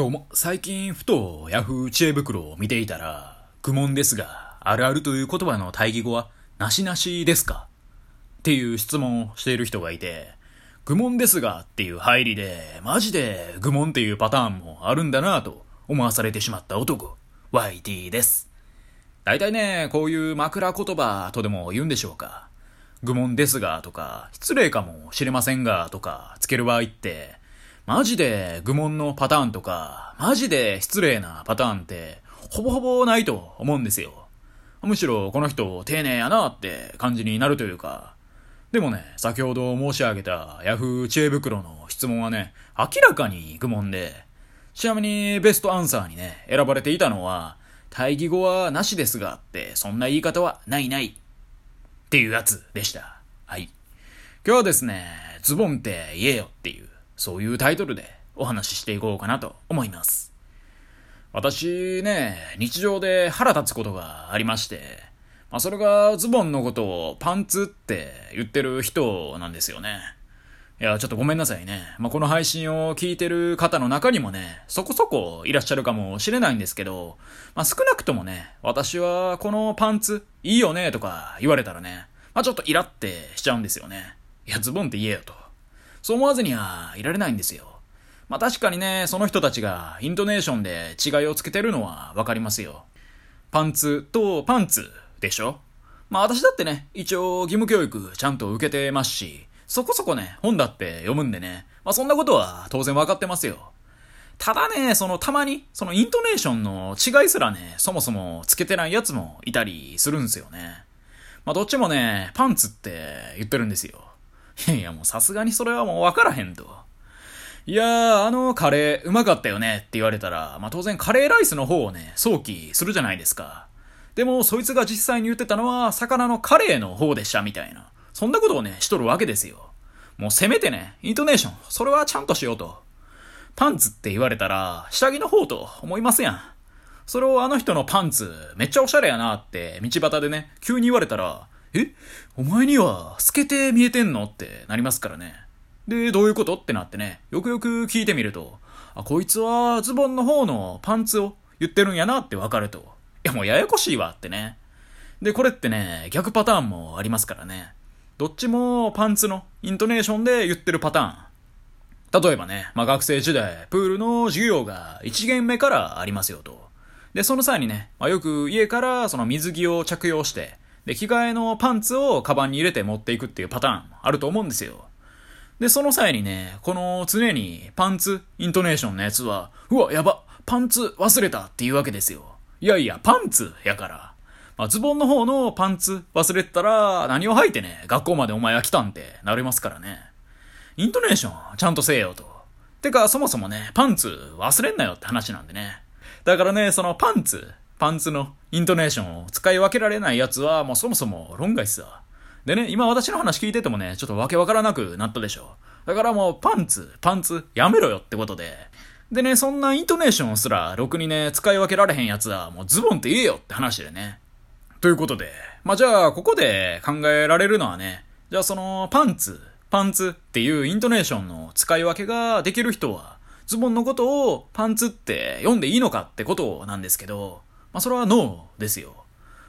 どうも、最近ふとヤフー知恵袋を見ていたら、愚問ですが、あるあるという言葉の対義語は、なしなしですか？っていう質問をしている人がいて、愚問ですがっていう入りで、マジで愚問っていうパターンもあるんだなぁと思わされてしまった男、YT です。大体ね、こういう枕言葉とでも言うんでしょうか？愚問ですがとか、失礼かもしれませんがとか、つける場合って、マジで愚問のパターンとか、マジで失礼なパターンって、ほぼほぼないと思うんですよ。むしろこの人丁寧やなって感じになるというか。でもね、先ほど申し上げた Yahoo 知恵袋の質問はね、明らかに愚問で、ちなみにベストアンサーにね、選ばれていたのは、対義語はなしですがって、そんな言い方はないない。っていうやつでした。はい。今日はですね、ズボンって言えよっていう、そういうタイトルでお話ししていこうかなと思います。私ね、日常で腹立つことがありまして、まあそれがズボンのことをパンツって言ってる人なんですよね。いや、ちょっとごめんなさいね。まあ、この配信を聞いてる方の中にもね、そこそこいらっしゃるかもしれないんですけど、まあ、少なくともね、私はこのパンツいいよねとか言われたらね、まあ、ちょっとイラってしちゃうんですよね。いや、ズボンって言えよと。そう思わずにはいられないんですよ。まあ確かにね、その人たちがイントネーションで違いをつけてるのはわかりますよ。パンツとパンツでしょ？まあ私だってね、一応義務教育ちゃんと受けてますし、そこそこね、本だって読むんでね、まあそんなことは当然わかってますよ。ただね、そのたまに、そのイントネーションの違いすらね、そもそもつけてないやつもいたりするんですよね。まあどっちもね、パンツって言ってるんですよ。いや、もうさすがにそれはもうわからへんと。いやー、あのカレーうまかったよねって言われたら、まあ当然カレーライスの方をね、想起するじゃないですか。でも、そいつが実際に言ってたのは、魚のカレーの方でしたみたいな。そんなことをね、しとるわけですよ。もうせめてね、イントネーション、それはちゃんとしようと。パンツって言われたら、下着の方と思いますやん。それをあの人のパンツ、めっちゃおしゃれやなって、道端でね、急に言われたら、え？お前には透けて見えてんの？ってなりますからね。で、どういうこと？ってなってね、よくよく聞いてみると、あ、こいつはズボンの方のパンツを言ってるんやなってわかると。いや、もうややこしいわってね。で、これってね、逆パターンもありますからね。どっちもパンツのイントネーションで言ってるパターン。例えばね、まあ、学生時代、プールの授業が1限目からありますよと。で、その際にね、まあ、よく家からその水着を着用して、で、着替えのパンツをカバンに入れて持っていくっていうパターンあると思うんですよ。で、その際にね、この常にパンツイントネーションのやつは、うわ、やば、パンツ忘れたっていうわけですよ。いやいや、パンツやから。まあ、ズボンの方のパンツ忘れてたら、何を履いてね、学校までお前は来たんってなりますからね。イントネーションちゃんとせえよと。てか、そもそもね、パンツ忘れんなよって話なんでね。だからね、そのパンツパンツのイントネーションを使い分けられないやつはもうそもそも論外っすわ。でね、今私の話聞いててもね、ちょっとわけわからなくなったでしょ。だからもうパンツ、パンツ、やめろよってことで。でね、そんなイントネーションすらろくにね、使い分けられへんやつはもうズボンって言えよって話でね。ということで、まあ、じゃあここで考えられるのはね、じゃあそのパンツ、パンツっていうイントネーションの使い分けができる人は、ズボンのことをパンツって読んでいいのかってことなんですけど、まあ、それはノーですよ。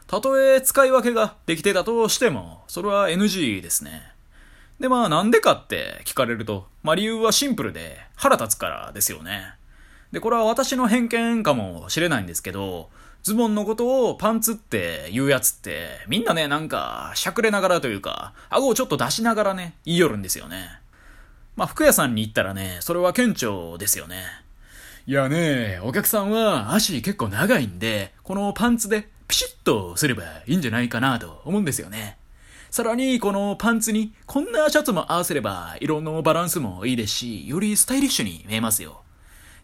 たとえ使い分けができてたとしても、それは NG ですね。で、まあなんでかって聞かれると、まあ理由はシンプルで腹立つからですよね。で、これは私の偏見かもしれないんですけど、ズボンのことをパンツって言うやつって、みんなね、なんか、しゃくれながらというか、顎をちょっと出しながらね、言いよるんですよね。まあ、服屋さんに行ったらね、それは顕著ですよね。いやね、お客さんは足結構長いんで、このパンツでピシッとすればいいんじゃないかなと思うんですよね。さらに、このパンツにこんなシャツも合わせれば、色のバランスもいいですし、よりスタイリッシュに見えますよ。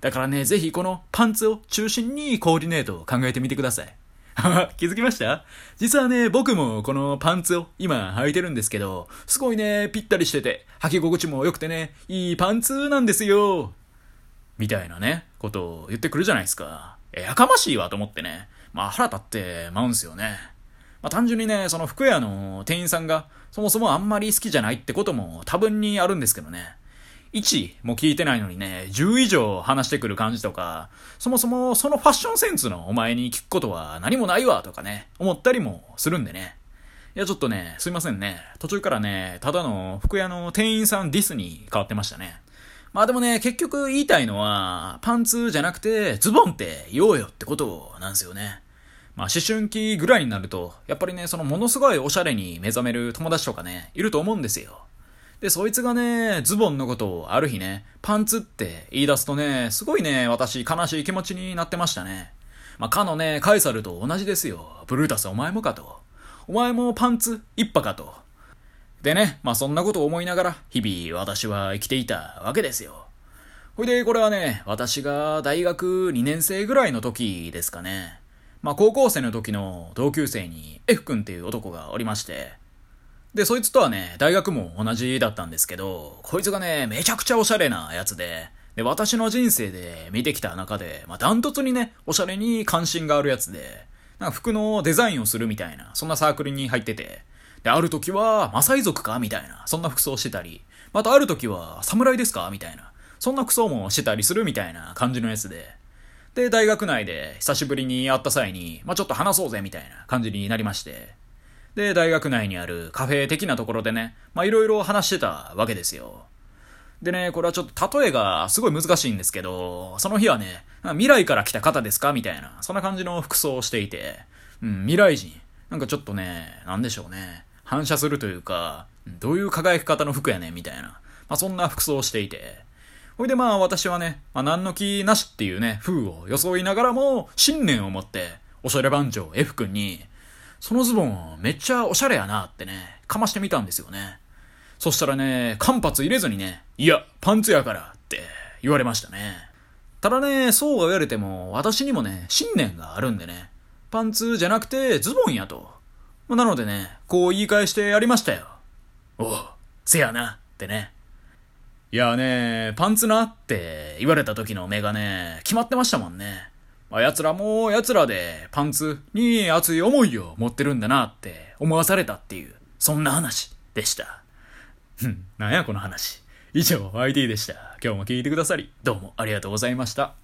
だからね、ぜひこのパンツを中心にコーディネートを考えてみてください。気づきました？実はね、僕もこのパンツを今履いてるんですけど、すごいね、ぴったりしてて、履き心地も良くてね、いいパンツなんですよ。みたいなね、ことを言ってくるじゃないですか。やかましいわと思ってね。まあ腹立ってまうんすよね。まあ単純にね、その服屋の店員さんがそもそもあんまり好きじゃないってことも多分にあるんですけどね。1も聞いてないのにね、10以上話してくる感じとか、そもそもそのファッションセンスのお前に聞くことは何もないわとかね、思ったりもするんでね。いや、ちょっとね、すいませんね。途中からね、ただの服屋の店員さんディスに変わってましたね。まあでもね、結局言いたいのは、パンツじゃなくて、ズボンって言おうよってことなんですよね。まあ思春期ぐらいになると、やっぱりね、そのものすごいおしゃれに目覚める友達とかね、いると思うんですよ。で、そいつがね、ズボンのことをある日ね、パンツって言い出すとね、すごいね、私悲しい気持ちになってましたね。まあ、かのね、カエサルと同じですよ。ブルータスお前もかと。お前もパンツ一派かと。でね、まあそんなことを思いながら、日々私は生きていたわけですよ。ほいで、これはね、私が大学2年生ぐらいの時ですかね。まあ高校生の時の同級生に F 君っていう男がおりまして、で、そいつとはね、大学も同じだったんですけど、こいつがね、めちゃくちゃおしゃれなやつで、で、私の人生で見てきた中で、まあ、ダントツにね、おしゃれに関心があるやつで、なんか服のデザインをするみたいな、そんなサークルに入ってて、で、ある時は、マサイ族か？みたいな、そんな服装してたり、またある時は、侍ですか？みたいな、そんな服装もしてたりするみたいな感じのやつで、で、大学内で久しぶりに会った際に、まあ、ちょっと話そうぜみたいな感じになりまして、で、大学内にあるカフェ的なところでね、まあいろいろ話してたわけですよ。でね、これはちょっと例えがすごい難しいんですけど、その日はね、未来から来た方ですか？みたいな、そんな感じの服装をしていて、うん、未来人。なんかちょっとね、なんでしょうね。反射するというか、どういう輝き方の服やねみたいな。まあそんな服装をしていて。ほいでまあ私はね、まあ何の気なしっていうね、風を装いながらも、信念を持って、おしゃれ番長 F 君に、そのズボンめっちゃおしゃれやなってね、かましてみたんですよね。そしたらね、間髪入れずにね、いや、パンツやからって言われましたね。ただね、そうは言われても、私にもね、信念があるんでね、パンツじゃなくてズボンやと。まなのでね、こう言い返してやりましたよ。おう、せやな、ってね。いやね、パンツなって言われた時の目がね、決まってましたもんね。あ奴らも奴らでパンツに熱い思いを持ってるんだなって思わされたっていう、そんな話でした。ふん、なんやこの話。以上、IT でした。今日も聞いてくださり、どうもありがとうございました。